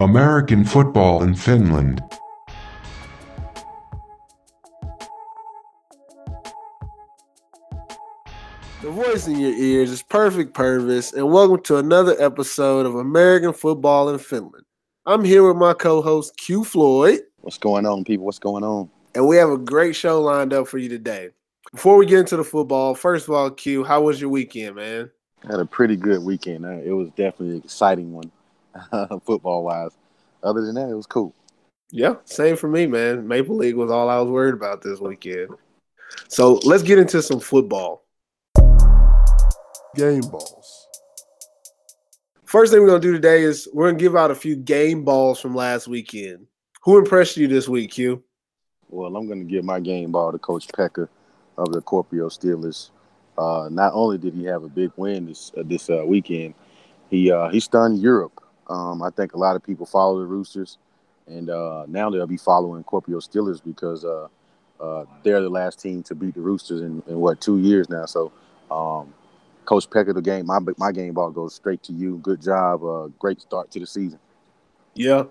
American football in Finland. The voice in your ears is Perfect Purvis, and welcome to another episode of American Football in Finland. I'm here with my co-host Q Floyd, What's going on, people? What's going on? and we have a great show lined up for you today. Before we get into the football, first of all, Q, how was your weekend, man? Had a pretty good weekend. Uh, It was definitely an exciting one, football wise. Other than that, it was cool. Yeah, same for me, man. Maple League was all I was worried about this weekend. So let's get into some football. Game balls. First thing we're gonna do today is we're gonna give out a few game balls from last weekend. Who impressed you this week, Q? Well, I'm going to give my game ball to Coach Pekka of the Kuopio Steelers. Uh, not only did he have a big win this uh, this uh, weekend, he uh, he stunned Europe. Um, I think a lot of people follow the Roosters, and uh, now they'll be following Kuopio Steelers because uh, uh, they're the last team to beat the Roosters in, in what two years now. So, um, Coach Pekka, the game my my game ball goes straight to you. Good job. Uh, great start to the season. Yeah.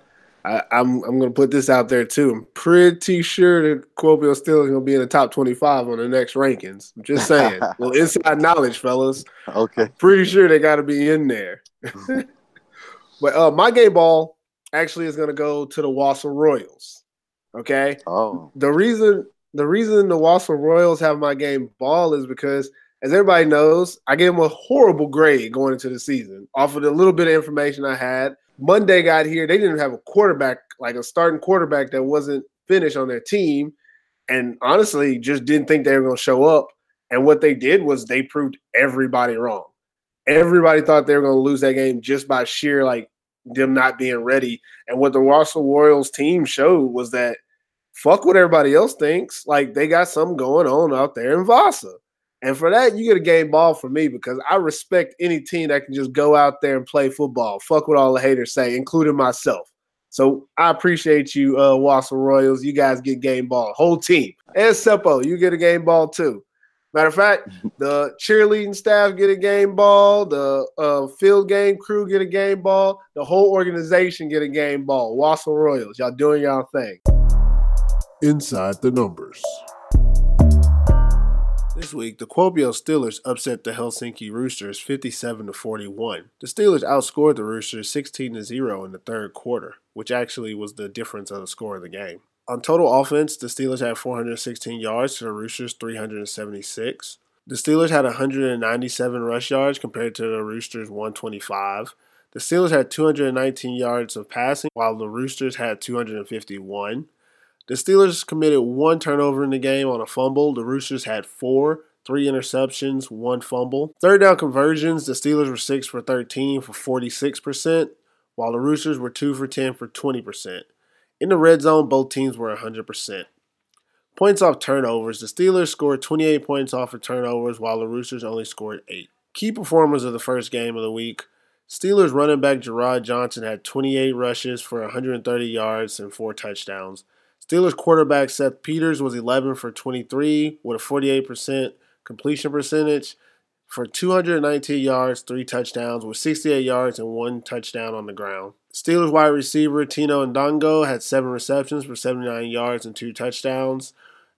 I, I'm I'm gonna put this out there too. I'm pretty sure that Kuopio Steelers is gonna be in the top 25 on the next rankings. I'm just saying. well, inside knowledge, fellas. Okay. Pretty sure they got to be in there. but uh, my game ball actually is going to go to the Vaasa Royals. Okay, Oh. the reason the reason the Vaasa Royals have my game ball is because, as everybody knows, I gave them a horrible grade going into the season off of the little bit of information I had. Monday got here, they didn't have a quarterback, like a starting quarterback that wasn't finished on their team, and honestly, just didn't think they were going to show up. And what they did was they proved everybody wrong. Everybody thought they were going to lose that game just by sheer like them not being ready. And what the Vaasa Royals team showed was that fuck what everybody else thinks. Like they got something going on out there in Vasa. And for that, you get a game ball for me because I respect any team that can just go out there and play football. Fuck what all the haters say, including myself. So I appreciate you, uh, Vaasa Royals. You guys get game ball, whole team. And Seppo, you get a game ball too. Matter of fact, the cheerleading staff get a game ball, the uh, field game crew get a game ball, the whole organization get a game ball. Vaasa Royals, y'all doing y'all thing. Inside the numbers. This week, the Kuopio Steelers upset the Helsinki Roosters 57 to 41. The Steelers outscored the Roosters 16 to 0 in the third quarter, which actually was the difference of the score of the game. On total offense, the Steelers had 416 yards to the Roosters 376. The Steelers had 197 rush yards compared to the Roosters 125. The Steelers had 219 yards of passing, while the Roosters had 251. The Steelers committed one turnover in the game on a fumble. The Roosters had four, three interceptions, one fumble. Third down conversions, the Steelers were 6 for 13 for 46%, while the Roosters were 2 for 10 for 20%. In the red zone, both teams were 100%. Points off turnovers, the Steelers scored 28 points off of turnovers, while the Roosters only scored 8. Key performers of the first game of the week Steelers running back Gerard Johnson had 28 rushes for 130 yards and 4 touchdowns. Steelers quarterback Seth Peters was 11 for 23 with a 48% completion percentage for 219 yards, three touchdowns with 68 yards and one touchdown on the ground. Steelers wide receiver Tino Ndongo had seven receptions for 79 yards and two touchdowns.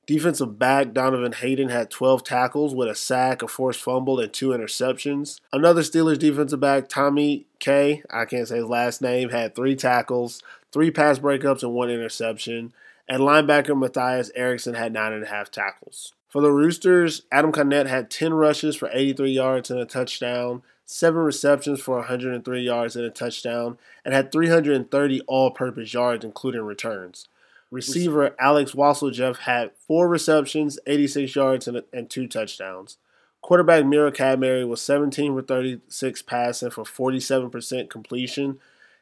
Defensive back Donovan Hayden had 12 tackles with a sack, a forced fumble, and two interceptions. Another Steelers defensive back, Tommy K, I can't say his last name, had three tackles, three pass breakups, and one interception. And linebacker Matthias Erickson had nine and a half tackles. For the Roosters, Adam Cornett had 10 rushes for 83 yards and a touchdown, seven receptions for 103 yards and a touchdown, and had 330 all purpose yards, including returns. Receiver Alex Wasseljeff had four receptions, 86 yards, and, and two touchdowns. Quarterback Miro Cadbury was 17 for 36 passing for 47% completion,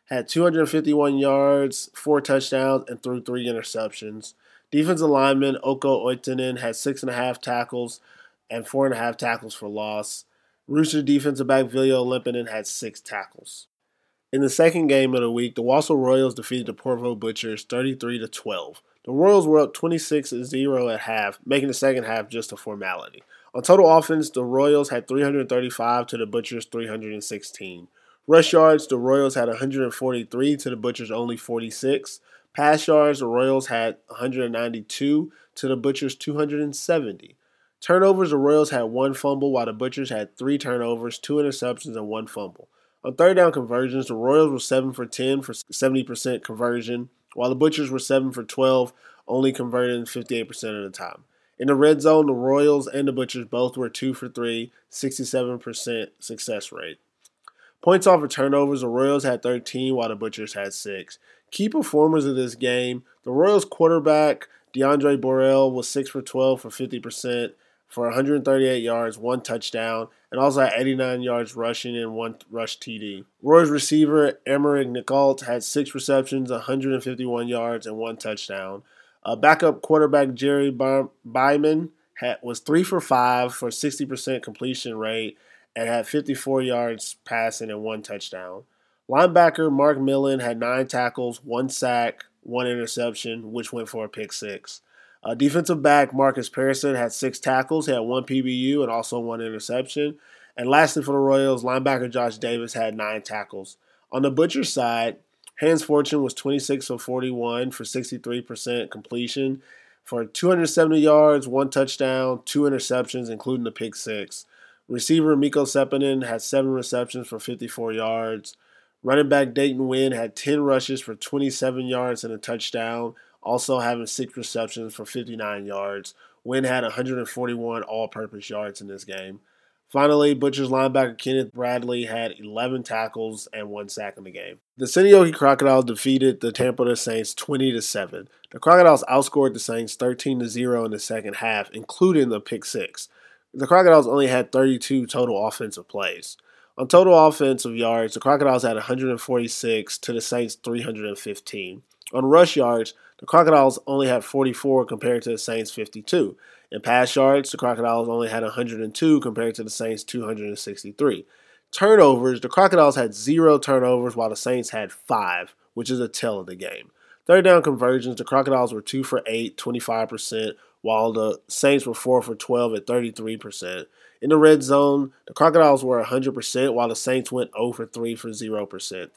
had 251 yards, four touchdowns, and threw three interceptions. Defensive lineman Oko Oitonen had six and a half tackles and four and a half tackles for loss. Rooster defensive back Viljo Limpinen had six tackles. In the second game of the week, the Vaasa Royals defeated the Porvoo Butchers 33 to 12. The Royals were up 26 0 at half, making the second half just a formality. On total offense, the Royals had 335 to the Butchers 316. Rush yards, the Royals had 143 to the Butchers only 46. Pass yards, the Royals had 192 to the Butchers 270. Turnovers, the Royals had one fumble while the Butchers had three turnovers, two interceptions, and one fumble. On third down conversions, the Royals were 7 for 10 for 70% conversion, while the Butchers were 7 for 12, only converting 58% of the time. In the red zone, the Royals and the Butchers both were 2 for 3, 67% success rate. Points off of turnovers, the Royals had 13 while the Butchers had 6. Key performers of this game, the Royals quarterback DeAndre Borel was 6 for 12 for 50% for 138 yards, one touchdown, and also had 89 yards rushing and one rush TD. Roy's receiver Emerick Nichols had six receptions, 151 yards, and one touchdown. Uh, backup quarterback Jerry Byman had, was three for five for 60% completion rate and had 54 yards passing and one touchdown. Linebacker Mark Millen had nine tackles, one sack, one interception, which went for a pick six. Uh, defensive back Marcus Pearson had six tackles, he had one PBU, and also one interception. And lastly, for the Royals, linebacker Josh Davis had nine tackles. On the Butcher side, Hans Fortune was 26 of 41 for 63% completion for 270 yards, one touchdown, two interceptions, including the pick six. Receiver Miko Sepinen had seven receptions for 54 yards. Running back Dayton Wynn had 10 rushes for 27 yards and a touchdown, also having six receptions for 59 yards. Wynn had 141 all purpose yards in this game. Finally, Butcher's linebacker Kenneth Bradley had 11 tackles and one sack in the game. The Diego Crocodiles defeated the Tampere Saints 20 to 7. The Crocodiles outscored the Saints 13 to 0 in the second half, including the pick six. The Crocodiles only had 32 total offensive plays. On total offensive yards, the Crocodiles had 146 to the Saints 315. On rush yards, the Crocodiles only had 44 compared to the Saints 52. In pass yards, the Crocodiles only had 102 compared to the Saints 263. Turnovers, the Crocodiles had zero turnovers while the Saints had five, which is a tell of the game. Third down conversions, the Crocodiles were 2 for 8, 25%, while the Saints were 4 for 12 at 33%. In the red zone, the Crocodiles were 100%, while the Saints went 0 for 3 for 0%.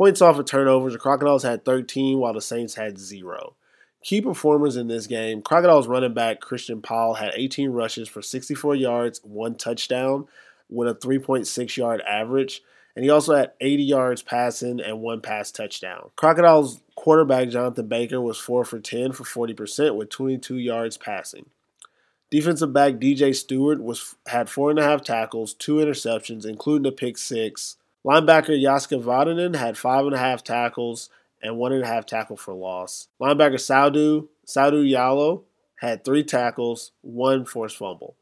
Points off of turnovers, the Crocodiles had 13, while the Saints had 0. Key performers in this game Crocodiles running back Christian Powell had 18 rushes for 64 yards, one touchdown, with a 3.6 yard average. And he also had 80 yards passing and one pass touchdown. Crocodiles quarterback Jonathan Baker was 4 for 10 for 40% with 22 yards passing. Defensive back DJ Stewart was had four and a half tackles, two interceptions, including a pick six. Linebacker Jaska Vatanen had five and a half tackles and one and a half tackle for loss. Linebacker Saudu Saudu Yalo had three tackles, one forced fumble.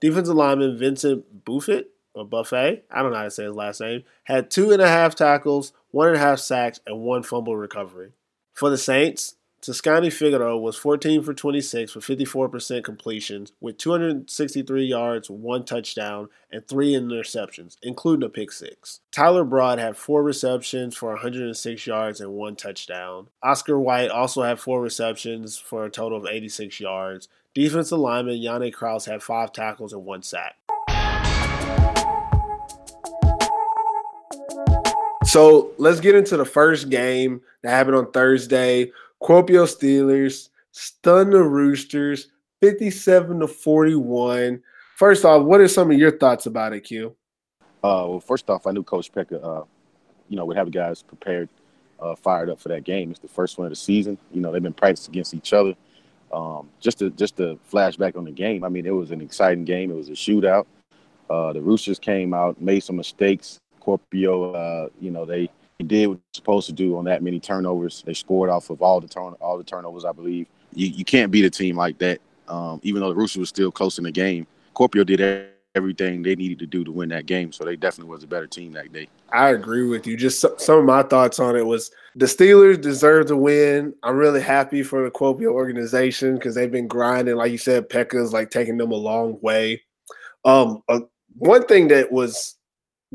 Defensive lineman Vincent Buffett or Buffet, I don't know how to say his last name, had two and a half tackles, one and a half sacks, and one fumble recovery. For the Saints, Toscani Figaro was 14 for 26 with 54% completions with 263 yards, one touchdown, and three interceptions, including a pick six. Tyler Broad had four receptions for 106 yards and one touchdown. Oscar White also had four receptions for a total of 86 yards. Defensive lineman Yannick Kraus had five tackles and one sack. So let's get into the first game that happened on Thursday. Kuopio Steelers stun the Roosters 57 to 41. First off, what are some of your thoughts about it, Q? Uh, well, first off, I knew Coach Pekka, uh, you know, would have guys prepared, uh, fired up for that game. It's the first one of the season. You know, they've been practicing against each other. Um, just to just to flashback on the game, I mean, it was an exciting game. It was a shootout. Uh, the Roosters came out, made some mistakes. Kuopio, uh, you know, they did what supposed to do on that many turnovers. They scored off of all the turn all the turnovers, I believe. You, you can't beat a team like that, um, even though the Roosters was still close in the game. Kuopio did everything they needed to do to win that game, so they definitely was a better team that day. I agree with you. Just some of my thoughts on it was the Steelers deserve to win. I'm really happy for the Kuopio organization because they've been grinding. Like you said, Pekka's like taking them a long way. Um, uh, one thing that was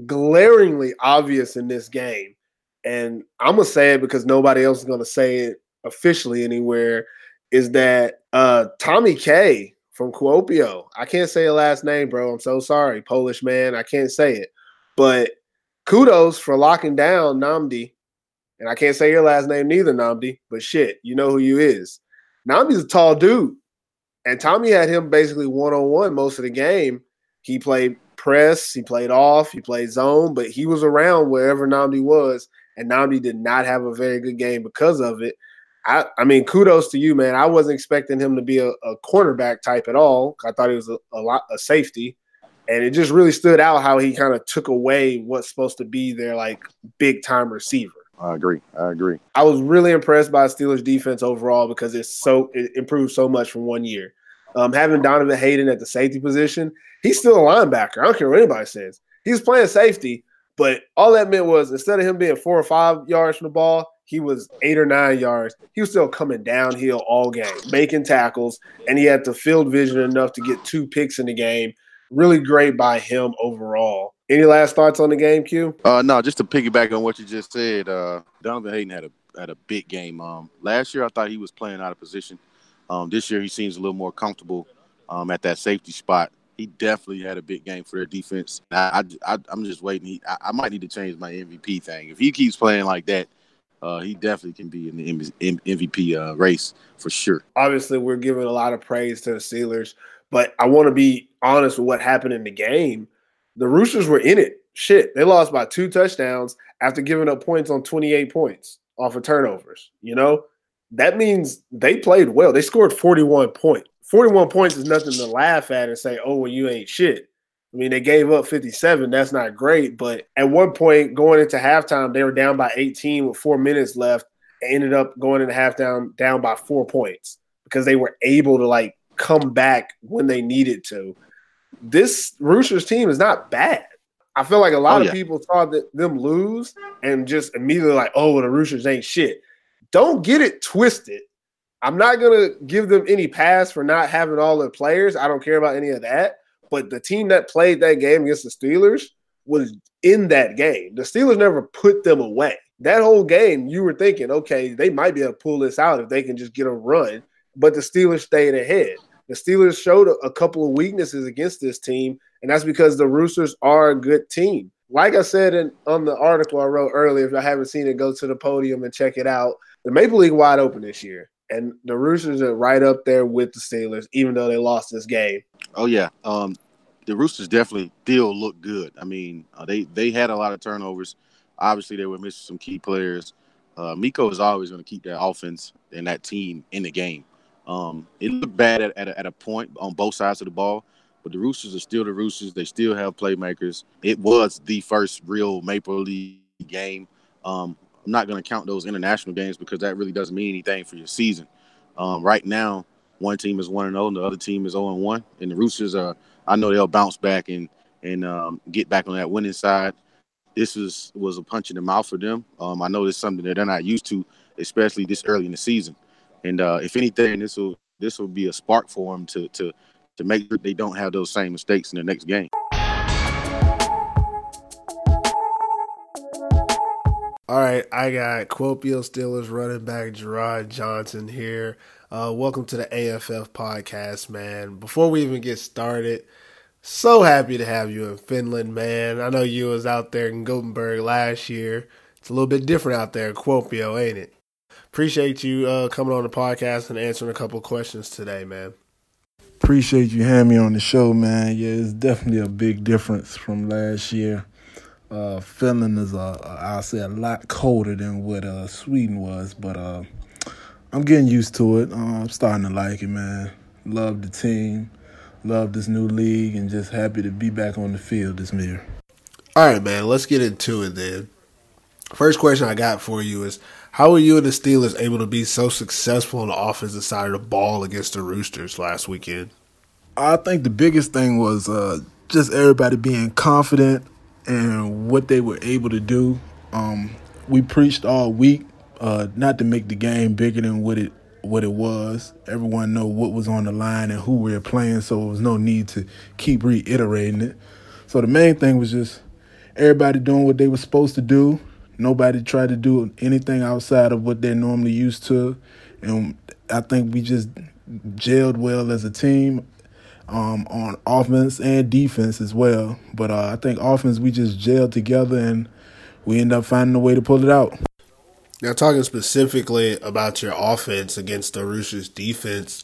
glaringly obvious in this game and I'm gonna say it because nobody else is gonna say it officially anywhere, is that uh, Tommy K from Kuopio. I can't say a last name, bro. I'm so sorry, Polish man. I can't say it, but kudos for locking down Nnamdi. And I can't say your last name neither, Nnamdi, but shit, you know who you is. Nnamdi's a tall dude. And Tommy had him basically one on one most of the game. He played press, he played off, he played zone, but he was around wherever Nnamdi was. And Nnamdi did not have a very good game because of it. I, I mean, kudos to you, man. I wasn't expecting him to be a, a cornerback type at all. I thought he was a, a lot a safety and it just really stood out how he kind of took away what's supposed to be their like big time receiver. I agree. I agree. I was really impressed by Steelers defense overall because it's so it improved so much from one year. Um, having Donovan Hayden at the safety position, he's still a linebacker. I don't care what anybody says. He's playing safety, but all that meant was instead of him being four or five yards from the ball, he was eight or nine yards. He was still coming downhill all game, making tackles, and he had the field vision enough to get two picks in the game really great by him overall. Any last thoughts on the game, Q? Uh, no, just to piggyback on what you just said, uh, Donovan Hayden had a had a big game. Um, last year I thought he was playing out of position. Um, this year he seems a little more comfortable um, at that safety spot. He definitely had a big game for their defense. I, I, am just waiting. He, I, I, might need to change my MVP thing. If he keeps playing like that, uh, he definitely can be in the MVP uh, race for sure. Obviously, we're giving a lot of praise to the Steelers but I want to be honest with what happened in the game. The Roosters were in it. Shit, they lost by two touchdowns after giving up points on 28 points off of turnovers. You know, that means they played well. They scored 41 points. 41 points is nothing to laugh at and say, oh, well, you ain't shit. I mean, they gave up 57. That's not great. But at one point, going into halftime, they were down by 18 with four minutes left and ended up going into halftime down by four points because they were able to like come back when they needed to. This Roosters team is not bad. I feel like a lot oh, yeah. of people thought that them lose and just immediately like, oh, the Roosters ain't shit. Don't get it twisted. I'm not gonna give them any pass for not having all their players. I don't care about any of that. But the team that played that game against the Steelers was in that game. The Steelers never put them away. That whole game, you were thinking, okay, they might be able to pull this out if they can just get a run but the Steelers stayed ahead. The Steelers showed a, a couple of weaknesses against this team, and that's because the Roosters are a good team. Like I said in on the article I wrote earlier, if I haven't seen it, go to the podium and check it out. The Maple League wide open this year, and the Roosters are right up there with the Steelers, even though they lost this game. Oh yeah, um, the Roosters definitely still look good. I mean, uh, they they had a lot of turnovers. Obviously, they were missing some key players. Uh, Miko is always going to keep that offense and that team in the game. Um, it looked bad at, at a, at, a, point on both sides of the ball, but the Roosters are still the Roosters. They still have playmakers. It was the first real Maple League game. Um, I'm not going to count those international games because that really doesn't mean anything for your season. Um, right now, one team is one and zero, oh, and the other team is zero and one. And the Roosters are, I know they'll bounce back and and um, get back on that winning side. This was was a punch in the mouth for them. Um, I know it's something that they're not used to, especially this early in the season. And uh, if anything, this will this will be a spark for them to to to make sure they don't have those same mistakes in the next game. All right, I got Kuopio Steelers running back Jerrod Johnson here. Uh, welcome to the AFF podcast, man. Before we even get started, so happy to have you in Finland, man. I know you was out there in Gothenburg last year. It's a little bit different out there in Kuopio, ain't it? appreciate you uh, coming on the podcast and answering a couple questions today, man. Appreciate you having me on the show, man. Yeah, it's definitely a big difference from last year. Uh, Finland is, a, I'll say, a lot colder than what uh, Sweden was, but uh, I'm getting used to it. Uh, I'm starting to like it, man. Love the team, love this new league, and just happy to be back on the field this year. All right, man. Let's get into it then. First question I got for you is how were you and the Steelers able to be so successful on the offensive side of the ball against the Roosters last weekend? I think the biggest thing was uh, just everybody being confident and what they were able to do. Um, we preached all week uh, not to make the game bigger than what it what it was. Everyone know what was on the line and who we were playing, so there was no need to keep reiterating it. So the main thing was just everybody doing what they were supposed to do Nobody tried to do anything outside of what they're normally used to. And I think we just gelled well as a team um, on offense and defense as well. But uh, I think offense, we just gelled together and we end up finding a way to pull it out. Now, talking specifically about your offense against the Roosters' defense,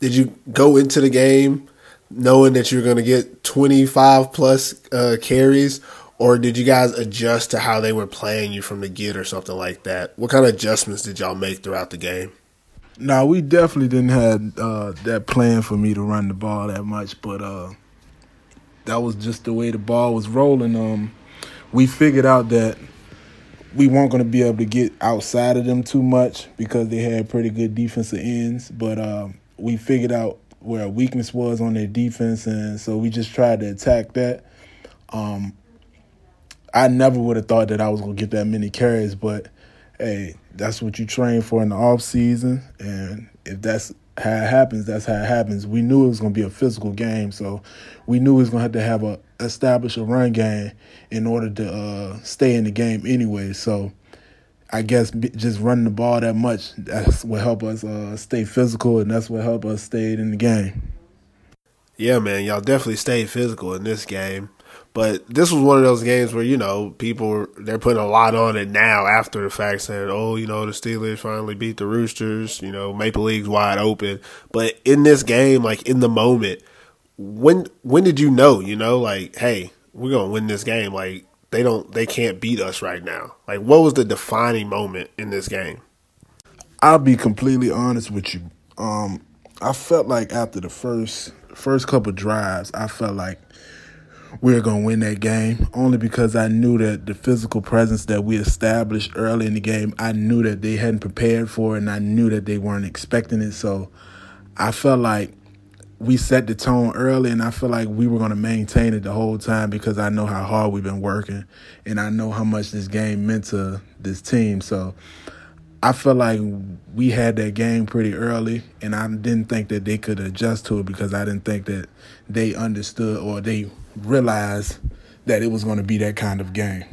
did you go into the game knowing that you're going to get 25 plus uh, carries, or did you guys adjust to how they were playing you from the get or something like that? What kind of adjustments did y'all make throughout the game? No, we definitely didn't have uh, that plan for me to run the ball that much, but uh, that was just the way the ball was rolling. Um, we figured out that we weren't going to be able to get outside of them too much because they had pretty good defensive ends, but uh, we figured out where our weakness was on their defense, and so we just tried to attack that. Um, I never would have thought that I was going to get that many carries, but hey, that's what you train for in the off season, and if that's how it happens, that's how it happens. We knew it was going to be a physical game, so we knew we was going to have to have a establish a run game in order to uh, stay in the game anyway. So I guess just running the ball that much that's what help us uh, stay physical, and that's what help us stay in the game. Yeah, man, y'all definitely stayed physical in this game. But this was one of those games where you know people they're putting a lot on it now after the fact, saying, "Oh, you know, the Steelers finally beat the Roosters." You know, Maple League's wide open. But in this game, like in the moment, when when did you know? You know, like, hey, we're gonna win this game. Like they don't, they can't beat us right now. Like, what was the defining moment in this game? I'll be completely honest with you. Um, I felt like after the first first couple drives, I felt like we were going to win that game only because I knew that the physical presence that we established early in the game, I knew that they hadn't prepared for it and I knew that they weren't expecting it. So I felt like we set the tone early and I feel like we were going to maintain it the whole time because I know how hard we've been working and I know how much this game meant to this team. So I felt like we had that game pretty early, and I didn't think that they could adjust to it because I didn't think that they understood or they realized that it was going to be that kind of game.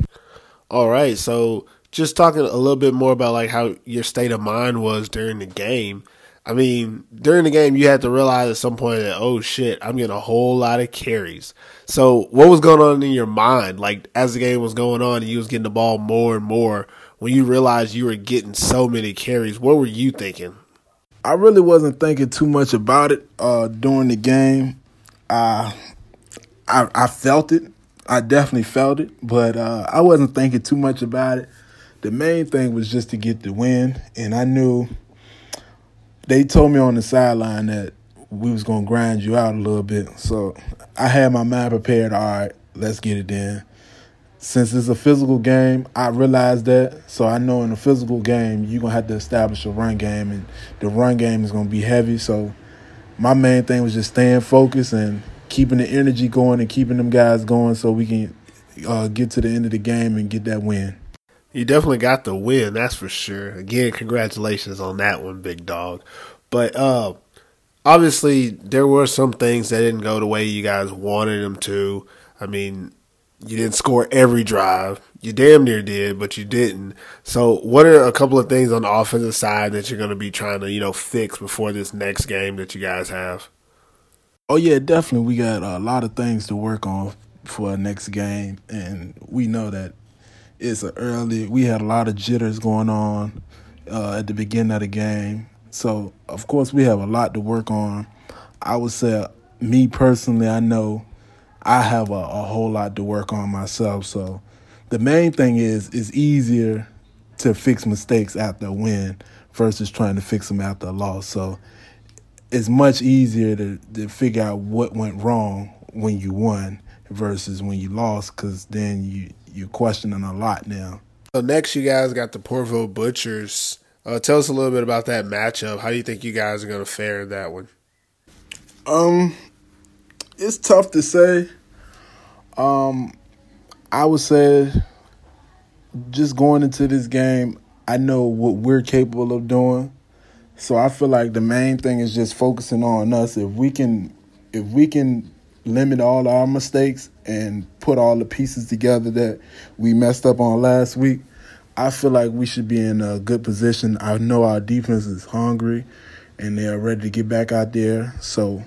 All right, so just talking a little bit more about like how your state of mind was during the game. I mean, during the game, you had to realize at some point that oh shit, I'm getting a whole lot of carries. So, what was going on in your mind, like as the game was going on, and you was getting the ball more and more? when you realized you were getting so many carries, what were you thinking? I really wasn't thinking too much about it uh, during the game. Uh, I, I felt it. I definitely felt it, but uh, I wasn't thinking too much about it. The main thing was just to get the win, and I knew they told me on the sideline that we was gonna grind you out a little bit. So I had my mind prepared. All right, let's get it in since it's a physical game, I realized that. So I know in a physical game, you're gonna have to establish a run game, and the run game is gonna be heavy. So my main thing was just staying focused and keeping the energy going and keeping them guys going, so we can uh, get to the end of the game and get that win. You definitely got the win, that's for sure. Again, congratulations on that one, big dog. But uh, obviously, there were some things that didn't go the way you guys wanted them to. I mean, you didn't score every drive. You damn near did, but you didn't. So, what are a couple of things on the offensive side that you're going to be trying to, you know, fix before this next game that you guys have? Oh yeah, definitely. We got a lot of things to work on for our next game, and we know that it's early. We had a lot of jitters going on uh, at the beginning of the game, so of course we have a lot to work on. I would say, me personally, I know I have a, a whole lot to work on myself. So the main thing is it's easier to fix mistakes after a win versus trying to fix them after a loss. So it's much easier to, to figure out what went wrong when you won versus when you lost because then you, you're questioning a lot now. So next you guys got the Porvoo Butchers. Uh, tell us a little bit about that matchup. How do you think you guys are going to fare in that one? Um, it's tough to say. Um, I would say just going into this game, I know what we're capable of doing. So I feel like the main thing is just focusing on us. If we can, if we can limit all our mistakes and put all the pieces together that we messed up on last week, I feel like we should be in a good position. I know our defense is hungry and they're ready to get back out there. So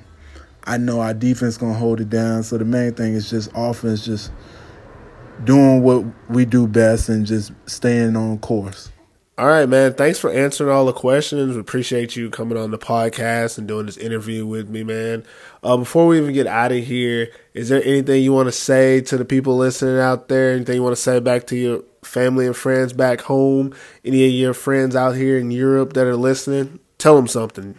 I know our defense gonna hold it down. So the main thing is just offense, just doing what we do best and just staying on course. All right, man. Thanks for answering all the questions. We appreciate you coming on the podcast and doing this interview with me, man. Uh, before we even get out of here, is there anything you want to say to the people listening out there? Anything you want to say back to your family and friends back home? Any of your friends out here in Europe that are listening? Tell them something.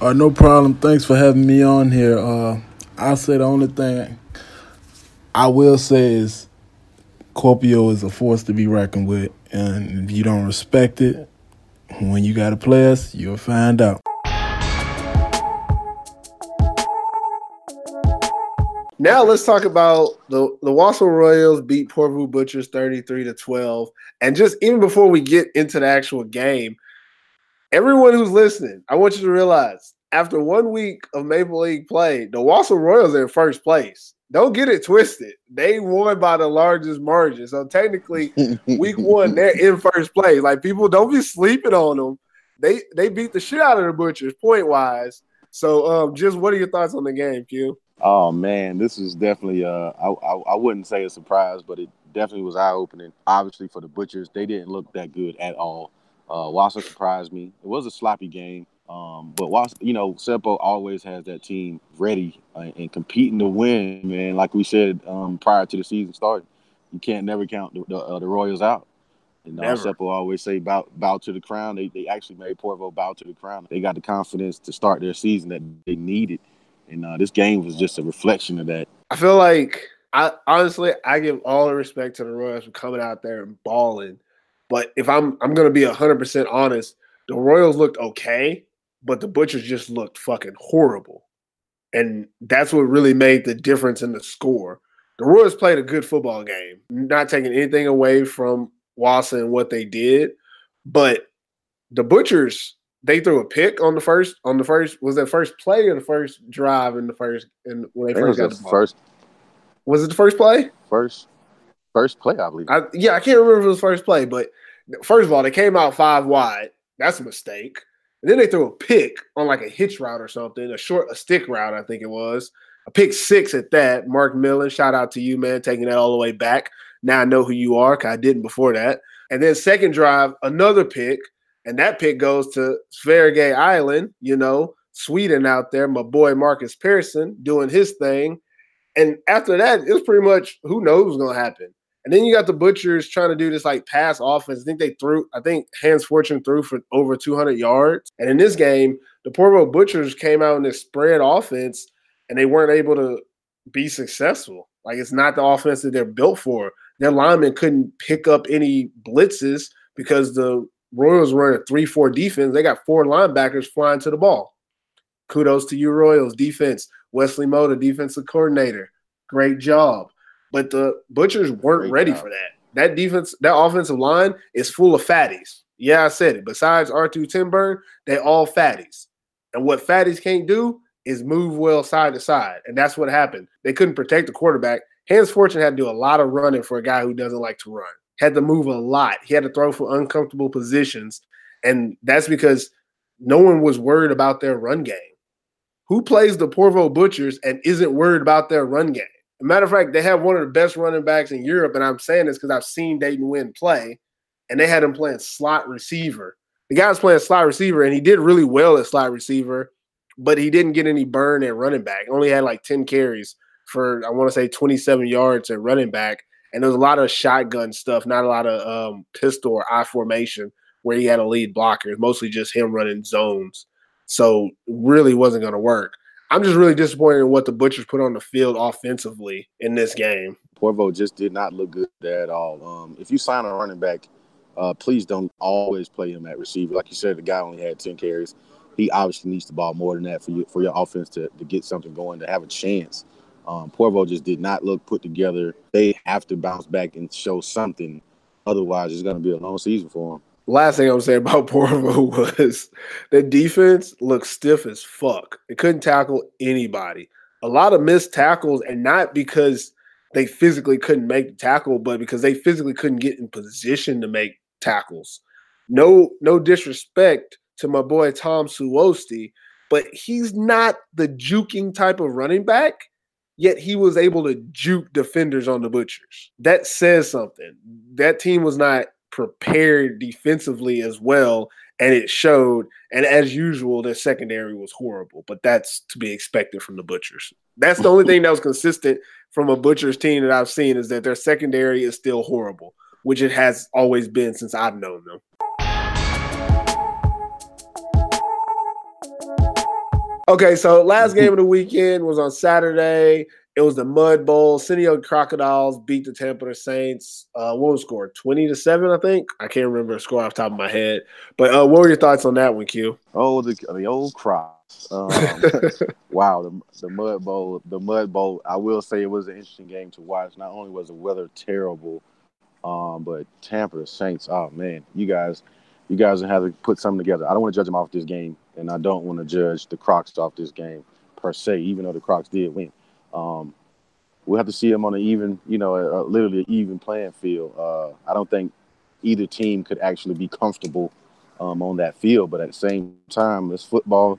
Uh, no problem. Thanks for having me on here. Uh, I'll say the only thing I will say is Kuopio is a force to be reckoned with, and if you don't respect it, when you got to play us, you'll find out. Now let's talk about the the Vaasa Royals beat Porvoo Butchers 33 to 12. And just even before we get into the actual game, everyone who's listening, I want you to realize after one week of Maple League play, the Vaasa Royals are in first place. Don't get it twisted. They won by the largest margin. So technically, week one, they're in first place. Like people don't be sleeping on them. They they beat the shit out of the Butchers point wise. So um, just what are your thoughts on the game, Q? Oh man, this is definitely uh I, I, I wouldn't say a surprise, but it definitely was eye opening. Obviously for the Butchers, they didn't look that good at all. Uh Vaasa surprised me. It was a sloppy game. Um, but Vaasa, you know, Seppo always has that team ready uh, and competing to win, man. Like we said um, prior to the season starting, you can't never count the, the, uh, the Royals out. And uh, Seppo always say bow, bow to the crown. They, they actually made Porvoo bow to the crown. They got the confidence to start their season that they needed. And uh, this game was just a reflection of that. I feel like I honestly I give all the respect to the Royals for coming out there and balling. But if I'm I'm gonna be hundred percent honest, the Royals looked okay, but the Butchers just looked fucking horrible. And that's what really made the difference in the score. The Royals played a good football game, not taking anything away from Vaasa and what they did, but the Butchers they threw a pick on the first on the first was that first play or the first drive in the first and when they first got the ball? first was it the first play first first play I believe I, yeah I can't remember if it was first play but first of all they came out five wide that's a mistake and then they threw a pick on like a hitch route or something a short a stick route I think it was a pick six at that Mark Millen shout out to you man taking that all the way back now I know who you are I didn't before that and then second drive another pick and that pick goes to Sverige Island, you know, Sweden out there, my boy Marcus Pearson doing his thing. And after that, it was pretty much who knows what's gonna happen. And then you got the Butchers trying to do this like pass offense. I think they threw, I think Hans Fortune threw for over 200 yards. And in this game, the Porvoo Butchers came out in this spread offense and they weren't able to be successful. Like it's not the offense that they're built for. Their linemen couldn't pick up any blitzes because the Royals run a 3 4 defense. They got four linebackers flying to the ball. Kudos to you, Royals defense. Wesley Moda, defensive coordinator. Great job. But the Butchers weren't Great ready job. for that. That defense, that offensive line is full of fatties. Yeah, I said it. Besides R2 Timburn, they all fatties. And what fatties can't do is move well side to side. And that's what happened. They couldn't protect the quarterback. Hans Fortune had to do a lot of running for a guy who doesn't like to run had to move a lot. He had to throw for uncomfortable positions. And that's because no one was worried about their run game. Who plays the Porvoo Butchers and isn't worried about their run game? Matter of fact, they have one of the best running backs in Europe. And I'm saying this because I've seen Dayton Wynn play, and they had him playing slot receiver. The guy was playing slot receiver, and he did really well at slot receiver, but he didn't get any burn at running back. Only had like 10 carries for, I want to say, 27 yards at running back and there was a lot of shotgun stuff, not a lot of um, pistol or I formation where he had a lead blocker. Mostly just him running zones. So really wasn't going to work. I'm just really disappointed in what the Butchers put on the field offensively in this game. Porvoo just did not look good there at all. Um, if you sign a running back, uh, please don't always play him at receiver. Like you said, the guy only had 10 carries. He obviously needs the ball more than that for you for your offense to, to get something going, to have a chance um, Porvoo just did not look put together. They have to bounce back and show something. Otherwise, it's going to be a long season for them. Last thing I'm saying about Porvoo was the defense looked stiff as fuck. They couldn't tackle anybody. A lot of missed tackles, and not because they physically couldn't make the tackle, but because they physically couldn't get in position to make tackles. No, no disrespect to my boy Tom Suosti, but he's not the juking type of running back yet he was able to juke defenders on the Butchers. That says something. That team was not prepared defensively as well, and it showed. And as usual, their secondary was horrible, but that's to be expected from the Butchers. That's the only thing that was consistent from a Butchers team that I've seen is that their secondary is still horrible, which it has always been since I've known them. Okay, so last game of the weekend was on Saturday. It was the Mud Bowl. Seinäjoki Crocodiles beat the Tampa Bay Saints. Uh, what was the score? Twenty to seven, I think. I can't remember the score off the top of my head. But uh, what were your thoughts on that one, Q? Oh, the the old Crocs. Um, wow, the the Mud Bowl. The Mud Bowl. I will say it was an interesting game to watch. Not only was the weather terrible, um, but Tampa Saints. Oh man, you guys, you guys have to put something together. I don't want to judge them off this game and I don't want to judge the Crocs off this game per se, even though the Crocs did win. Um, we'll have to see them on an even, you know, a, a literally an even playing field. Uh, I don't think either team could actually be comfortable um, on that field, but at the same time, it's football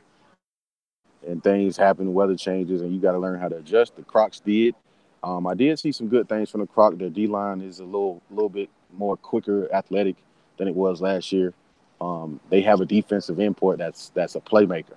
and things happen, weather changes, and you got to learn how to adjust. The Crocs did. Um, I did see some good things from the Croc. Their D line is a little, little bit more quicker, athletic than it was last year. Um, they have a defensive import that's that's a playmaker.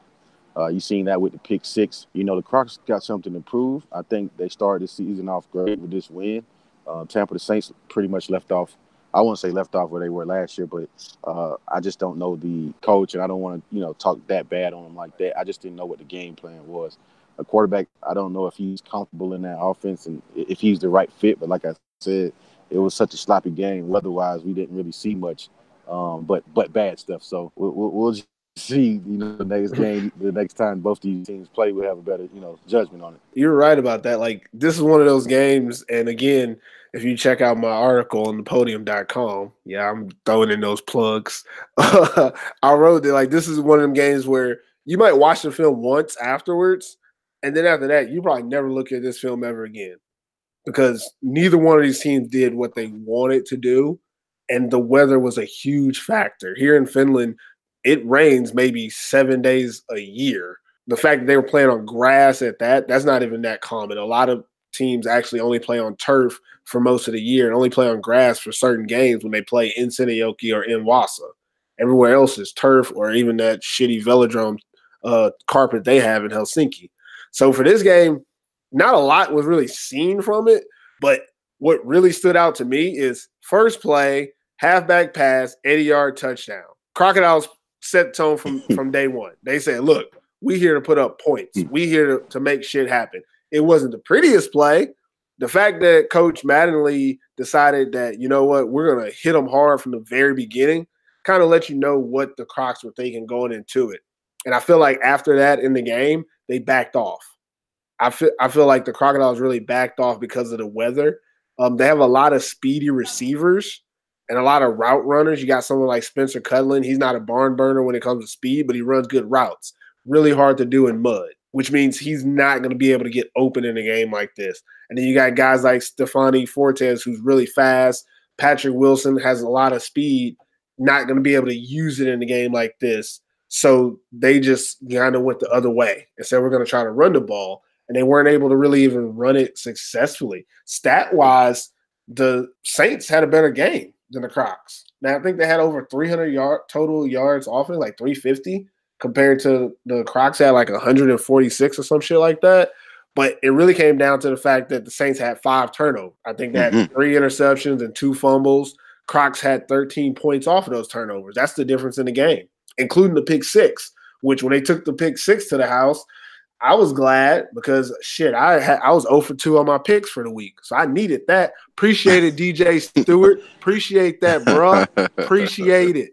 Uh, you seen that with the pick six. You know the Crocs got something to prove. I think they started the season off great with this win. Uh, Tampa the Saints pretty much left off. I won't say left off where they were last year, but uh, I just don't know the coach, and I don't want to you know talk that bad on him like that. I just didn't know what the game plan was. A quarterback, I don't know if he's comfortable in that offense and if he's the right fit. But like I said, it was such a sloppy game. Weather-wise, we didn't really see much um, but but bad stuff. So we'll, we'll, we'll see. You know, the next game, the next time both these teams play, we'll have a better you know judgment on it. You're right about that. Like this is one of those games, and again, if you check out my article on the podium.com, yeah, I'm throwing in those plugs. I wrote that like this is one of them games where you might watch the film once afterwards, and then after that, you probably never look at this film ever again because neither one of these teams did what they wanted to do and the weather was a huge factor. Here in Finland, it rains maybe seven days a year. The fact that they were playing on grass at that, that's not even that common. A lot of teams actually only play on turf for most of the year and only play on grass for certain games when they play in Seinäjoki or in Vaasa. Everywhere else is turf or even that shitty velodrome uh, carpet they have in Helsinki. So for this game, not a lot was really seen from it, but what really stood out to me is first play, halfback pass, 80 yard touchdown. Crocodiles set tone from from day one. They said, "Look, we here to put up points. Hmm. We here to, to make shit happen." It wasn't the prettiest play. The fact that Coach Mattingly decided that you know what we're gonna hit them hard from the very beginning kind of let you know what the Crocs were thinking going into it. And I feel like after that in the game, they backed off. I feel I feel like the Crocodiles really backed off because of the weather. Um, they have a lot of speedy receivers and a lot of route runners. You got someone like Spencer Cudlin. He's not a barn burner when it comes to speed, but he runs good routes. Really hard to do in mud, which means he's not going to be able to get open in a game like this. And then you got guys like Stefani Fortes, who's really fast. Patrick Wilson has a lot of speed, not going to be able to use it in a game like this. So they just kind of went the other way and said, we're going to try to run the ball. And they weren't able to really even run it successfully. Stat wise, the Saints had a better game than the Crocs. Now I think they had over 300 yard total yards offense, like 350, compared to the Crocs had like 146 or some shit like that. But it really came down to the fact that the Saints had five turnovers. I think had mm-hmm. three interceptions and two fumbles. Crocs had 13 points off of those turnovers. That's the difference in the game, including the pick six, which when they took the pick six to the house, I was glad because shit, I had I was 0 for 2 on my picks for the week. So I needed that. Appreciate it, DJ Stewart. Appreciate that, bro. Appreciate it.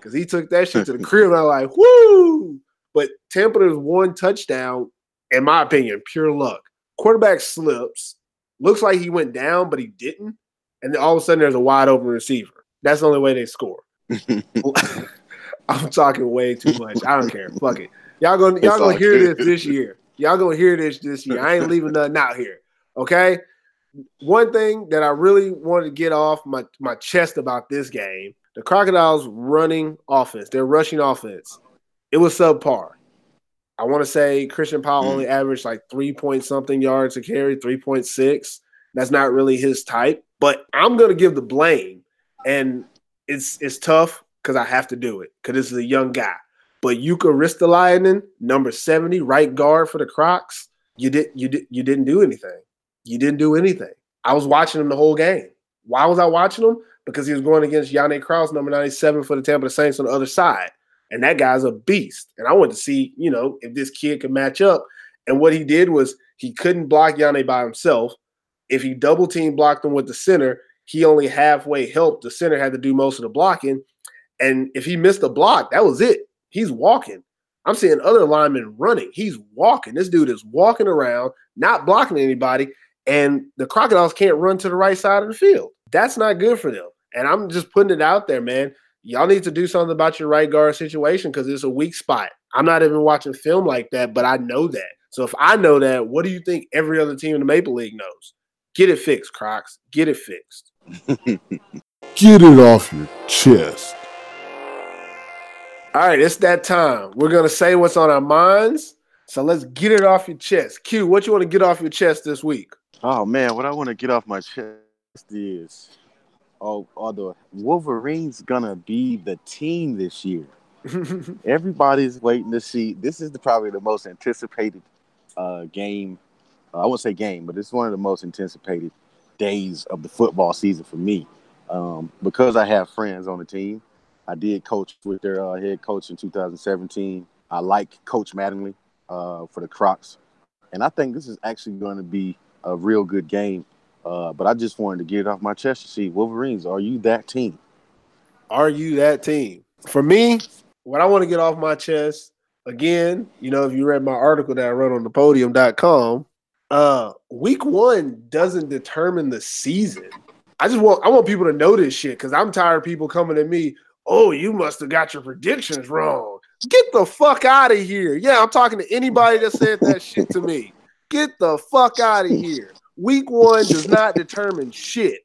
Cause he took that shit to the crib. And I was like, whoo. But Tampa is one touchdown, in my opinion, pure luck. Quarterback slips. Looks like he went down, but he didn't. And then all of a sudden there's a wide open receiver. That's the only way they score. I'm talking way too much. I don't care. Fuck it. Y'all gonna y'all gonna hear this this year. Y'all gonna hear this this year. I ain't leaving nothing out here. Okay. One thing that I really wanted to get off my, my chest about this game, the Crocodiles running offense, their rushing offense, it was subpar. I want to say Christian Powell mm. only averaged like three point something yards to carry, 3.6. That's not really his type, but I'm going to give the blame. And it's it's tough because I have to do it because this is a young guy. But Jukka Ristolainen, number 70, right guard for the Crocs, you did you did you didn't do anything. You didn't do anything. I was watching him the whole game. Why was I watching him? Because he was going against Yannick Kraus, number 97 for the Tampere Saints on the other side. And that guy's a beast. And I wanted to see, you know, if this kid could match up. And what he did was he couldn't block Yannick by himself. If he double team blocked him with the center, he only halfway helped. The center had to do most of the blocking. And if he missed a block, that was it. He's walking. I'm seeing other linemen running. He's walking. This dude is walking around, not blocking anybody. And the Crocodiles can't run to the right side of the field. That's not good for them. And I'm just putting it out there, man. Y'all need to do something about your right guard situation because it's a weak spot. I'm not even watching film like that, but I know that. So if I know that, what do you think every other team in the Maple League knows? Get it fixed, Crocs. Get it fixed. Get it off your chest. All right, it's that time. We're gonna say what's on our minds. So let's get it off your chest. Q, what you want to get off your chest this week? Oh man, what I want to get off my chest is, oh, are the Wolverines gonna be the team this year? Everybody's waiting to see. This is the, probably the most anticipated uh, game. Uh, I won't say game, but it's one of the most anticipated days of the football season for me um, because I have friends on the team. I did coach with their uh, head coach in 2017. I like Coach Mattingly uh, for the Crocs, and I think this is actually going to be a real good game. Uh, but I just wanted to get it off my chest to see Wolverines. Are you that team? Are you that team? For me, what I want to get off my chest again, you know, if you read my article that I wrote on the podium.com, uh, week one doesn't determine the season. I just want I want people to know this shit because I'm tired of people coming at me oh, you must have got your predictions wrong. Get the fuck out of here. Yeah, I'm talking to anybody that said that shit to me. Get the fuck out of here. Week one does not determine shit.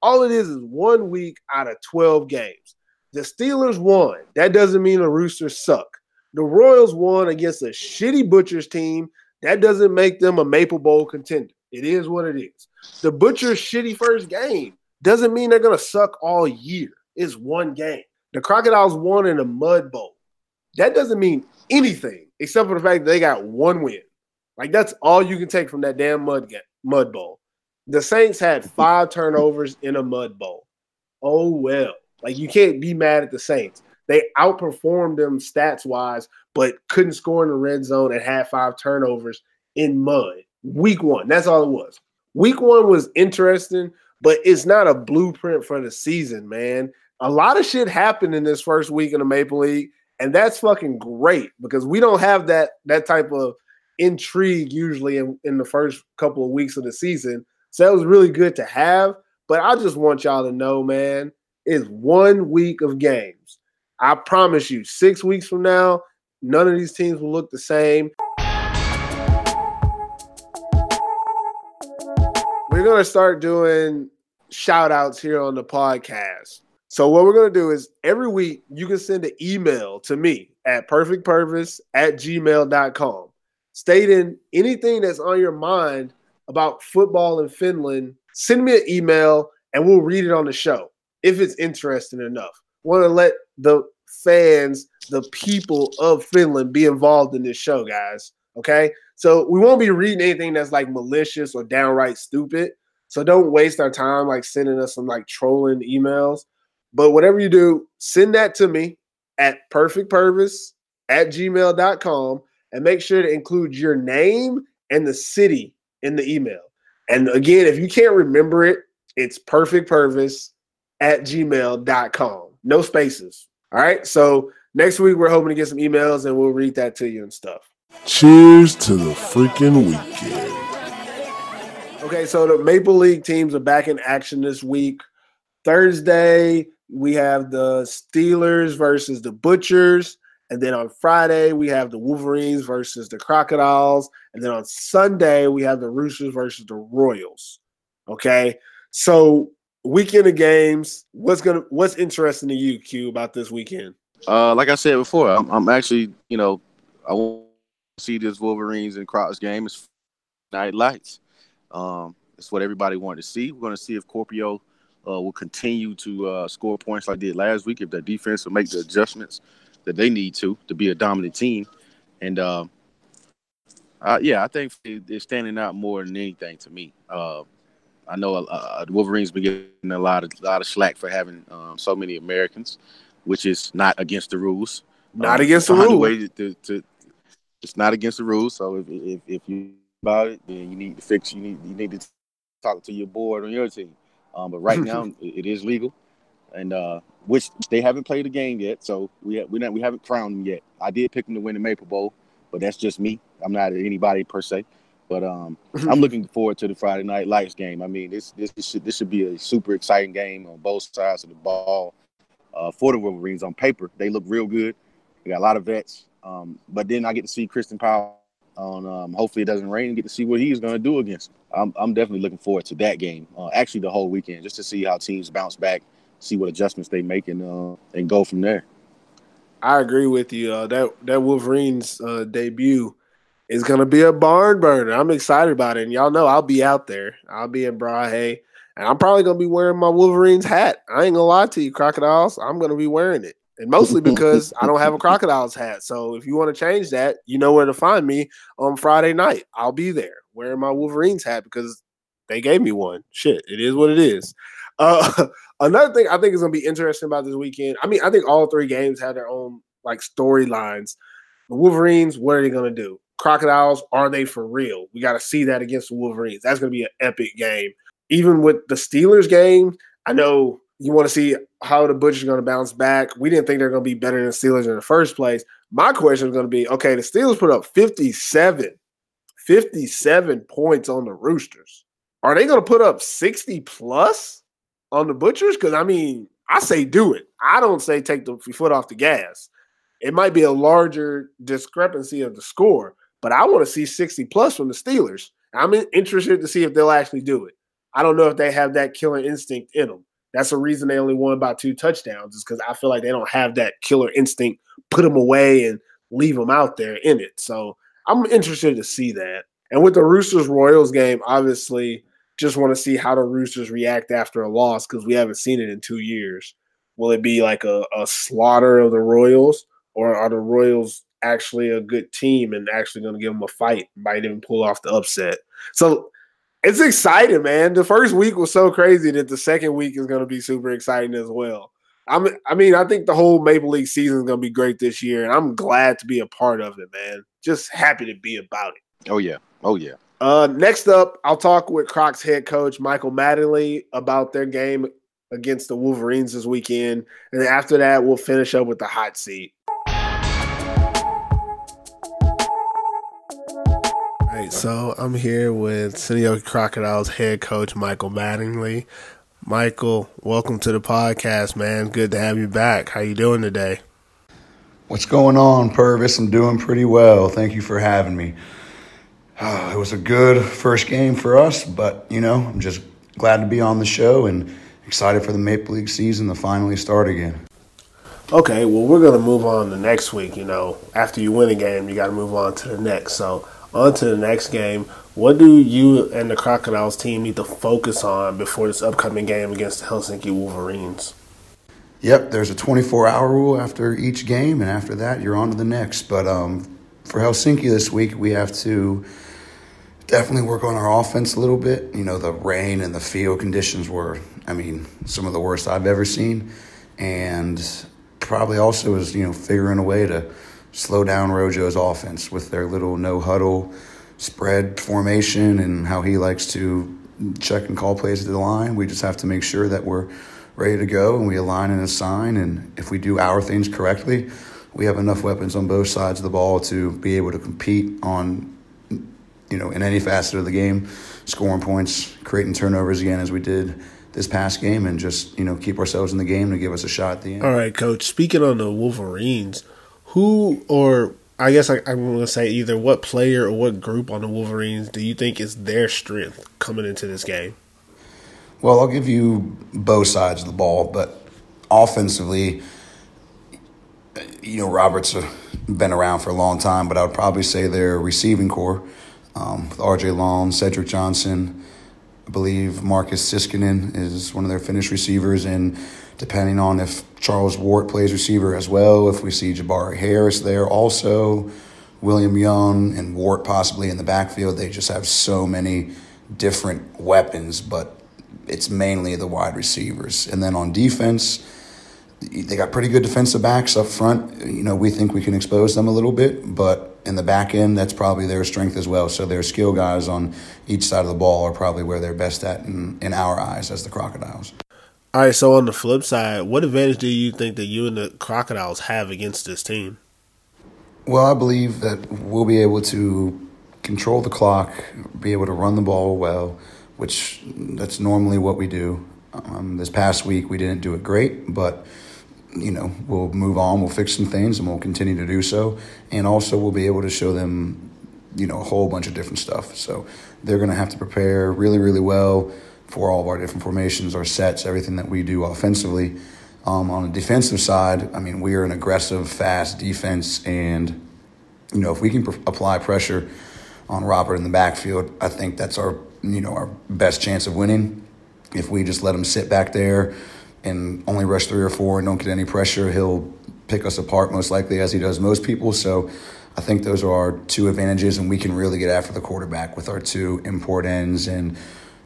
All it is is one week out of 12 games. The Steelers won. That doesn't mean the Roosters suck. The Royals won against a shitty Butchers team. That doesn't make them a Maple Bowl contender. It is what it is. The Butchers' shitty first game doesn't mean they're going to suck all year. It's one game. The Crocodiles won in a mud bowl. That doesn't mean anything except for the fact that they got one win. Like that's all you can take from that damn mud mud bowl. The Saints had five turnovers in a mud bowl. Oh well. Like you can't be mad at the Saints. They outperformed them stats wise, but couldn't score in the red zone and had five turnovers in mud. Week one. That's all it was. Week one was interesting, but it's not a blueprint for the season, man a lot of shit happened in this first week in the Maple League, and that's fucking great because we don't have that that type of intrigue usually in, in the first couple of weeks of the season. So that was really good to have. But I just want y'all to know, man, it's one week of games. I promise you, six weeks from now, none of these teams will look the same. We're gonna start doing shout outs here on the podcast. So what we're gonna do is every week you can send an email to me at perfectpurpose at gmail.com stating anything that's on your mind about football in Finland. Send me an email and we'll read it on the show if it's interesting enough. Want to let the fans, the people of Finland be involved in this show, guys. Okay. So we won't be reading anything that's like malicious or downright stupid. So don't waste our time like sending us some like trolling emails. But whatever you do, send that to me at perfectpurpose at gmail.com and make sure to include your name and the city in the email. And again, if you can't remember it, it's perfectpurpose at gmail.com. No spaces. All right. So next week, we're hoping to get some emails and we'll read that to you and stuff. Cheers to the freaking weekend. Okay. So the Maple League teams are back in action this week. Thursday, we have the Steelers versus the Butchers. And then on Friday, we have the Wolverines versus the Crocodiles. And then on Sunday, we have the Roosters versus the Royals. Okay. So weekend of games. What's gonna what's interesting to you, Q, about this weekend? Uh, like I said before, I'm, I'm actually, you know, I want to see this Wolverines and Crocs game It's night lights. Um, it's what everybody wanted to see. We're going to see if Kuopio uh, will continue to uh, score points like they did last week, if their defense will make the adjustments that they need to to be a dominant team. And uh, uh, yeah, I think they're standing out more than anything to me. Uh, I know uh, the Wolverines been getting a lot of a lot of slack for having um, so many Americans, which is not against the rules. Not um, against the rules. To, to, it's not against the rules. So if, if, if you about it, then you need to fix. You need you need to talk to your board on your team. Um, but right now, it is legal, and uh, which they haven't played a game yet, so we ha- we not, we haven't crowned them yet. I did pick them to win the Maple Bowl, but that's just me. I'm not anybody per se. But um, I'm looking forward to the Friday Night Lights game. I mean, this this, this should this should be a super exciting game on both sides of the ball. Uh, for the Wolverines on paper, they look real good. They got a lot of vets. Um, but then I get to see Christian Powell on um, hopefully it doesn't rain and get to see what he's going to do against. I'm, I'm definitely looking forward to that game. Uh, actually, the whole weekend just to see how teams bounce back, see what adjustments they make, and uh, and go from there. I agree with you. Uh, that that Wolverines uh, debut is going to be a barn burner. I'm excited about it, and y'all know I'll be out there. I'll be in Brahe, and I'm probably going to be wearing my Wolverines hat. I ain't gonna lie to you, crocodiles. I'm going to be wearing it and mostly because I don't have a crocodile's hat. So if you want to change that, you know where to find me on Friday night. I'll be there wearing my Wolverines hat because they gave me one. Shit, it is what it is. Uh, another thing I think is going to be interesting about this weekend. I mean, I think all three games have their own like storylines. The Wolverines, what are they going to do? Crocodiles, are they for real? We got to see that against the Wolverines. That's going to be an epic game. Even with the Steelers game, I know you want to see how the Butchers are going to bounce back. We didn't think they're going to be better than the Steelers in the first place. My question is going to be okay, the Steelers put up 57, 57 points on the Roosters. Are they going to put up 60 plus on the Butchers? Because, I mean, I say do it. I don't say take the foot off the gas. It might be a larger discrepancy of the score, but I want to see 60 plus from the Steelers. I'm interested to see if they'll actually do it. I don't know if they have that killer instinct in them. That's the reason they only won by two touchdowns, is because I feel like they don't have that killer instinct, put them away and leave them out there in it. So I'm interested to see that. And with the Roosters Royals game, obviously, just want to see how the Roosters react after a loss because we haven't seen it in two years. Will it be like a, a slaughter of the Royals, or are the Royals actually a good team and actually going to give them a fight? Might even pull off the upset. So it's exciting, man. The first week was so crazy that the second week is going to be super exciting as well. I'm, I mean, I think the whole Maple League season is going to be great this year, and I'm glad to be a part of it, man. Just happy to be about it. Oh yeah, oh yeah. Uh, next up, I'll talk with Crocs head coach Michael Mattingly about their game against the Wolverines this weekend, and after that, we'll finish up with the hot seat. So I'm here with Seinäjoki Crocodiles head coach Michael Mattingly. Michael, welcome to the podcast, man. Good to have you back. How you doing today? What's going on, Purvis? I'm doing pretty well. Thank you for having me. Uh, it was a good first game for us, but you know, I'm just glad to be on the show and excited for the Maple League season to finally start again. Okay, well, we're going to move on to next week. You know, after you win a game, you got to move on to the next. So on to the next game. What do you and the Crocodiles team need to focus on before this upcoming game against the Helsinki Wolverines? Yep, there's a 24 hour rule after each game, and after that, you're on to the next. But um, for Helsinki this week, we have to definitely work on our offense a little bit. You know, the rain and the field conditions were, I mean, some of the worst I've ever seen. And probably also is, you know, figuring a way to slow down Rojo's offense with their little no huddle spread formation and how he likes to check and call plays at the line. We just have to make sure that we're ready to go and we align and assign. And if we do our things correctly, we have enough weapons on both sides of the ball to be able to compete on, you know, in any facet of the game, scoring points, creating turnovers again as we did this past game, and just you know keep ourselves in the game to give us a shot at the end. All right, coach. Speaking on the Wolverines who or I guess I, am going to say either what player or what group on the Wolverines do you think is their strength coming into this game? Well, I'll give you both sides of the ball, but offensively, you know, Roberts have been around for a long time, but I would probably say their receiving corps um, with R.J. Long, Cedric Johnson. I believe Marcus Siskinen is one of their finished receivers, and depending on if Charles Wart plays receiver as well, if we see Jabari Harris there also, William Young and Wart possibly in the backfield, they just have so many different weapons, but it's mainly the wide receivers. And then on defense, they got pretty good defensive backs up front. You know, we think we can expose them a little bit, but in the back end, that's probably their strength as well. So their skill guys on each side of the ball are probably where they're best at in, in our eyes as the Crocodiles. All right, so on the flip side, what advantage do you think that you and the Crocodiles have against this team? Well, I believe that we'll be able to control the clock, be able to run the ball well, which that's normally what we do. Um, this past week, we didn't do it great, but you know, we'll move on, we'll fix some things, and we'll continue to do so. And also, we'll be able to show them, you know, a whole bunch of different stuff. So they're going to have to prepare really, really well for all of our different formations, our sets, everything that we do offensively. Um, on the defensive side, I mean, we are an aggressive, fast defense, and you know if we can pr- apply pressure on Robert in the backfield, I think that's our you know our best chance of winning. If we just let him sit back there and only rush three or four and don't get any pressure, he'll pick us apart most likely as he does most people. So I think those are our two advantages, and we can really get after the quarterback with our two import ends and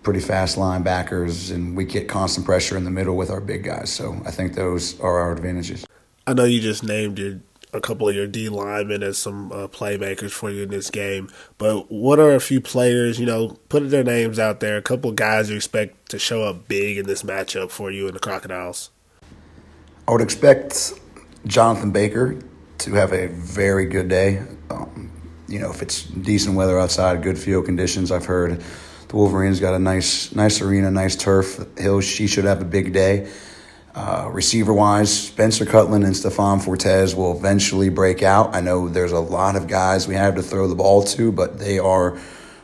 pretty fast linebackers, and we get constant pressure in the middle with our big guys. So I think those are our advantages. I know you just named your a couple of your D linemen as some uh, playmakers for you in this game, but what are a few players, you know, putting their names out there, a couple of guys you expect to show up big in this matchup for you and the Crocodiles? I would expect Jonathan Baker to have a very good day. Um, you know, if it's decent weather outside, good field conditions, I've heard the Wolverines got a nice, nice arena, nice turf. Hill, she should have a big day. Uh, receiver wise, Spencer Cutlin and Stefan Fortes will eventually break out. I know there's a lot of guys we have to throw the ball to, but they are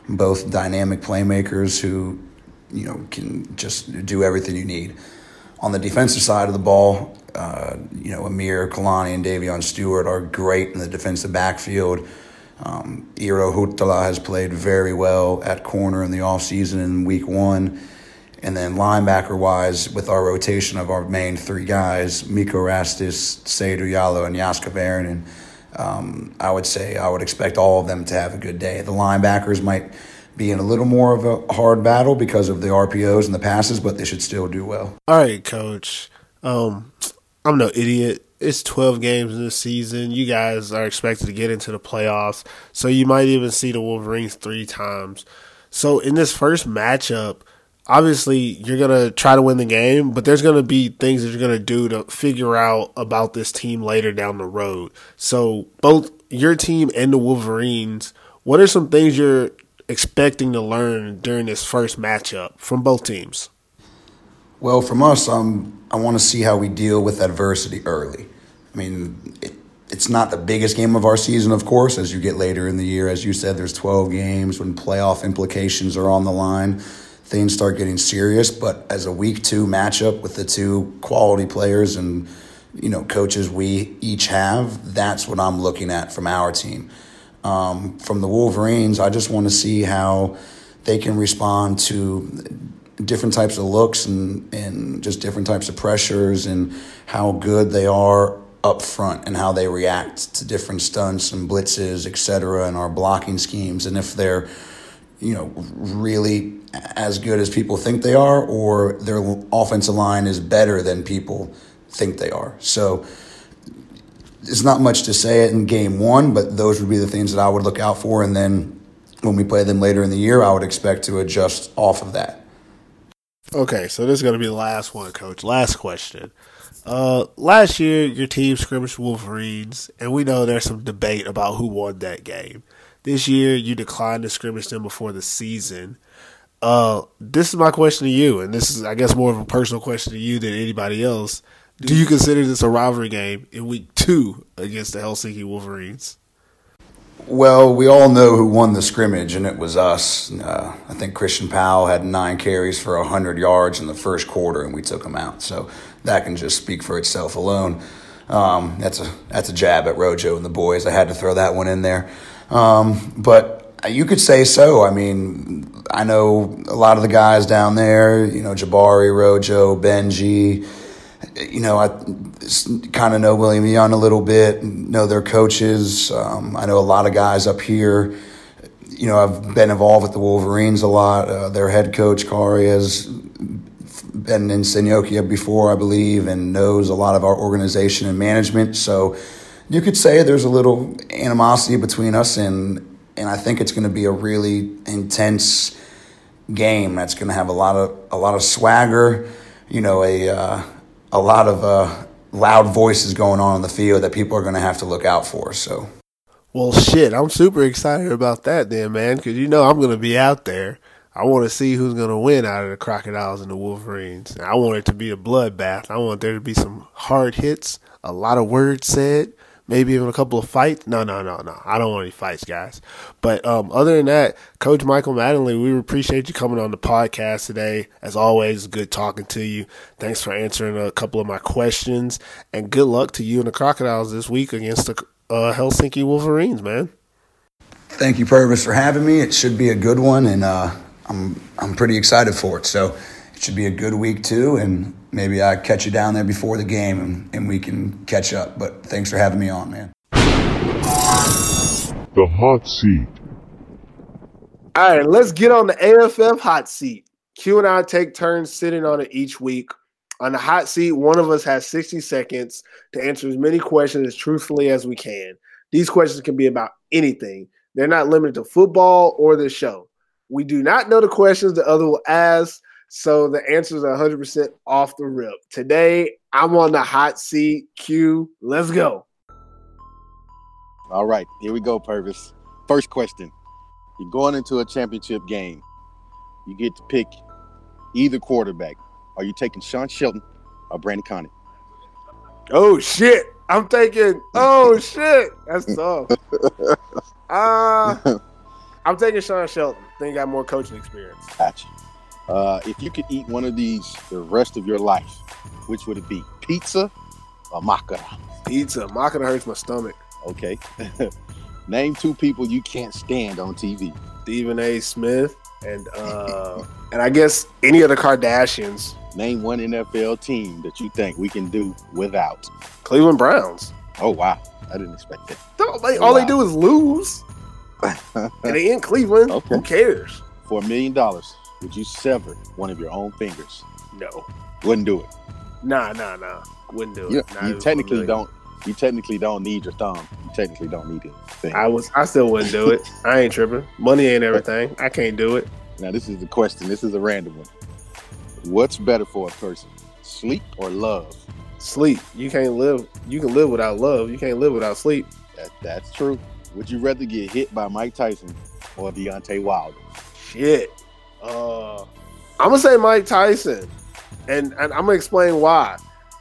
both dynamic playmakers who, you know, can just do everything you need. On the defensive side of the ball, uh, you know, Amir Kalani and Davion Stewart are great in the defensive backfield. Um, Iro Hutala has played very well at corner in the offseason in week one. And then linebacker wise, with our rotation of our main three guys, Miko Rastis, Seydou Yalo, and Jaska Varanen, um, I would say I would expect all of them to have a good day. The linebackers might be in a little more of a hard battle because of the RPOs and the passes, but they should still do well. All right, coach. Um, I'm no idiot it's 12 games in the season. You guys are expected to get into the playoffs. So you might even see the Wolverines three times. So in this first matchup, obviously you're going to try to win the game, but there's going to be things that you're going to do to figure out about this team later down the road. So both your team and the Wolverines, what are some things you're expecting to learn during this first matchup from both teams? Well, from us, um, I want to see how we deal with adversity early. I mean, it, it's not the biggest game of our season, of course. As you get later in the year, as you said, there's 12 games when playoff implications are on the line. Things start getting serious. But as a week two matchup with the two quality players and you know coaches we each have, that's what I'm looking at from our team. Um, from the Wolverines, I just want to see how they can respond to different types of looks and, and just different types of pressures and how good they are up front and how they react to different stunts and blitzes, et cetera, and our blocking schemes. And if they're, you know, really as good as people think they are, or their offensive line is better than people think they are. So it's not much to say in game one, but those would be the things that I would look out for. And then when we play them later in the year, I would expect to adjust off of that. Okay, so this is going to be the last one, Coach. Last question. Uh, last year, your team scrimmaged Wolverines, and we know there's some debate about who won that game. This year, you declined to scrimmage them before the season. Uh, this is my question to you, and this is, I guess, more of a personal question to you than anybody else. Do you consider this a rivalry game in week two against the Helsinki Wolverines? Well, we all know who won the scrimmage, and it was us. Uh, I think Christian Powell had nine carries for 100 yards in the first quarter, and we took him out. So that can just speak for itself alone. Um, that's a that's a jab at Rojo and the boys. I had to throw that one in there. Um, but you could say so. I mean, I know a lot of the guys down there. You know, Jabari, Rojo, Benji. You know, I kind of know William Young a little bit. Know their coaches. Um, I know a lot of guys up here. You know, I've been involved with the Wolverines a lot. Uh, their head coach Kari has been in Senyokia before, I believe, and knows a lot of our organization and management. So you could say there's a little animosity between us, and and I think it's going to be a really intense game. That's going to have a lot of a lot of swagger, you know, a uh, a lot of uh, loud voices going on in the field that people are going to have to look out for. So. Well, shit, I'm super excited about that, then, man, because you know I'm going to be out there. I want to see who's going to win out of the Crocodiles and the Wolverines. I want it to be a bloodbath. I want there to be some hard hits, a lot of words said, maybe even a couple of fights. No, no, no, no. I don't want any fights, guys. But um, other than that, Coach Michael Mattingly, we appreciate you coming on the podcast today. As always, good talking to you. Thanks for answering a couple of my questions, and good luck to you and the Crocodiles this week against the uh, Helsinki Wolverines, man. Thank you, Purvis, for having me. It should be a good one, and uh, I'm I'm pretty excited for it. So it should be a good week too, and maybe I catch you down there before the game and, and we can catch up. But thanks for having me on, man. The hot seat. All right, let's get on the AFF hot seat. Q and I take turns sitting on it each week. On the hot seat, one of us has 60 seconds to answer as many questions as truthfully as we can. These questions can be about anything. They're not limited to football or the show. We do not know the questions the other will ask, so the answers are 100% off the rip. Today, I'm on the hot seat. Q, let's go. All right, here we go, Purvis. First question. You're going into a championship game. You get to pick either quarterback. Are you taking Sean Shelton or Brandon Conant? Oh shit. I'm taking oh shit. That's tough. Uh I'm taking Sean Shelton. I think he got more coaching experience. Gotcha. Uh, if you could eat one of these the rest of your life, which would it be? Pizza or maca? Pizza. Maca hurts my stomach. Okay. Name two people you can't stand on TV. Stephen A. Smith and uh and I guess any of the Kardashians. Name one NFL team that you think we can do without. Cleveland Browns. Oh wow, I didn't expect that. All they, all they do is lose. and they in Cleveland. Okay. Who cares? For a million dollars, would you sever one of your own fingers? No. Wouldn't do it. Nah, nah, nah. Wouldn't do it. You, Not you technically don't. You technically don't need your thumb. You technically don't need it. I was I still wouldn't do it. I ain't tripping. Money ain't everything. I can't do it. Now this is the question. This is a random one. What's better for a person, sleep or love? Sleep. You can't live you can live without love. You can't live without sleep. That, that's true. Would you rather get hit by Mike Tyson or Deontay Wilder? Shit. Uh I'm gonna say Mike Tyson. And, and I'm gonna explain why.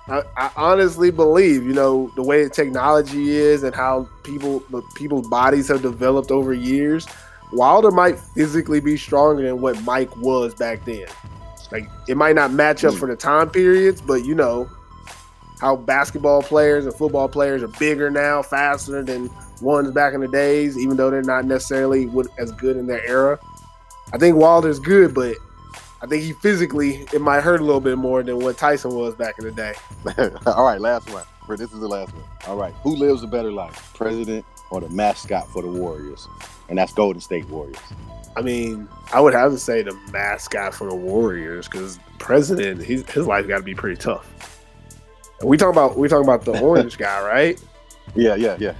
I, I honestly believe, you know, the way technology is and how people people's bodies have developed over years, Wilder might physically be stronger than what Mike was back then. Like it might not match up for the time periods, but you know how basketball players and football players are bigger now, faster than ones back in the days, even though they're not necessarily as good in their era. I think Wilder's good, but I think he physically it might hurt a little bit more than what Tyson was back in the day. All right, last one. This is the last one. All right, who lives a better life, president or the mascot for the Warriors? And that's Golden State Warriors. I mean, I would have to say the mascot for the Warriors because president, his his life got to be pretty tough. And we talking about we talking about the orange guy, right? Yeah, yeah, yeah.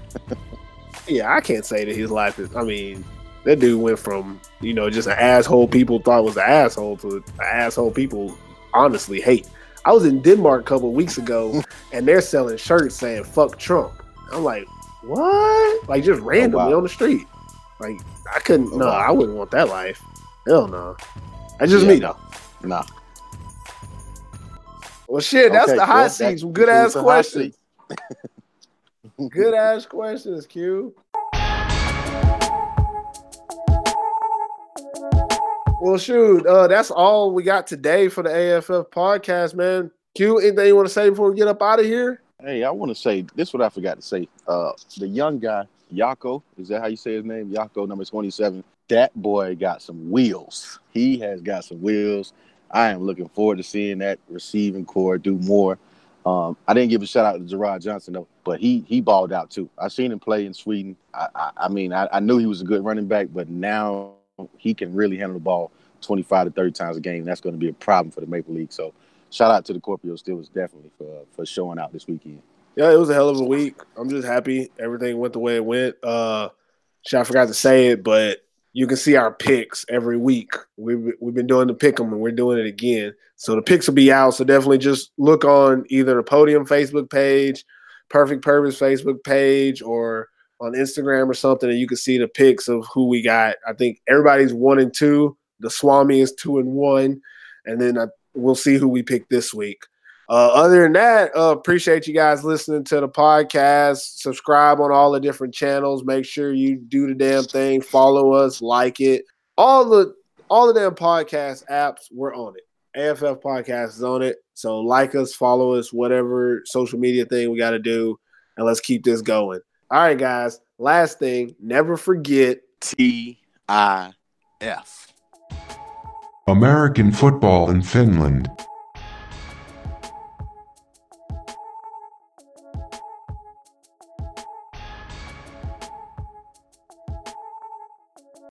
Yeah, I can't say that his life is. I mean, that dude went from you know just an asshole people thought was an asshole to an asshole people honestly hate. I was in Denmark a couple weeks ago, and they're selling shirts saying "fuck Trump." I'm like, what? Like just oh, randomly wow. on the street. Like I couldn't. Oh, no, wow. I wouldn't want that life. Hell no. That's just Yeah, me no. though. Nah. Well, shit, that's Okay, the hot well, seat. Some good ass concludes the hot questions. Good ass questions, Q. Well, shoot, uh, that's all we got today for the AFF podcast, man. Q, anything you want to say before we get up out of here? Hey, I want to say this. Is what I forgot to say. Uh, the young guy, Yako, is that how you say his name? Yako, number twenty-seven. That boy got some wheels. He has got some wheels. I am looking forward to seeing that receiving corps do more. Um, I didn't give a shout out to Gerard Johnson though, but he he balled out too. I seen him play in Sweden. I I, I mean I, I, knew he was a good running back, but now he can really handle the ball 25 to 30 times a game. That's going to be a problem for the Maple League. So shout out to the Kuopio Steelers definitely for for showing out this weekend. Yeah, it was a hell of a week. I'm just happy everything went the way it went. Uh, I forgot to say it, but you can see our picks every week. We've we've been doing the pick 'em and we're doing it again. So the picks will be out. So definitely just look on either the Podium Facebook page, Perfect Purpose Facebook page, or on Instagram or something, and you can see the pics of who we got. I think everybody's one and two. The Swami is two and one, and then I, we'll see who we pick this week. Uh, other than that, uh, appreciate you guys listening to the podcast. Subscribe on all the different channels. Make sure you do the damn thing. Follow us, like it. All the all the damn podcast apps, we're on it. AFF podcast is on it. So like us, follow us, whatever social media thing we got to do, and let's keep this going. All right, guys. Last thing, never forget T I F. American football in Finland.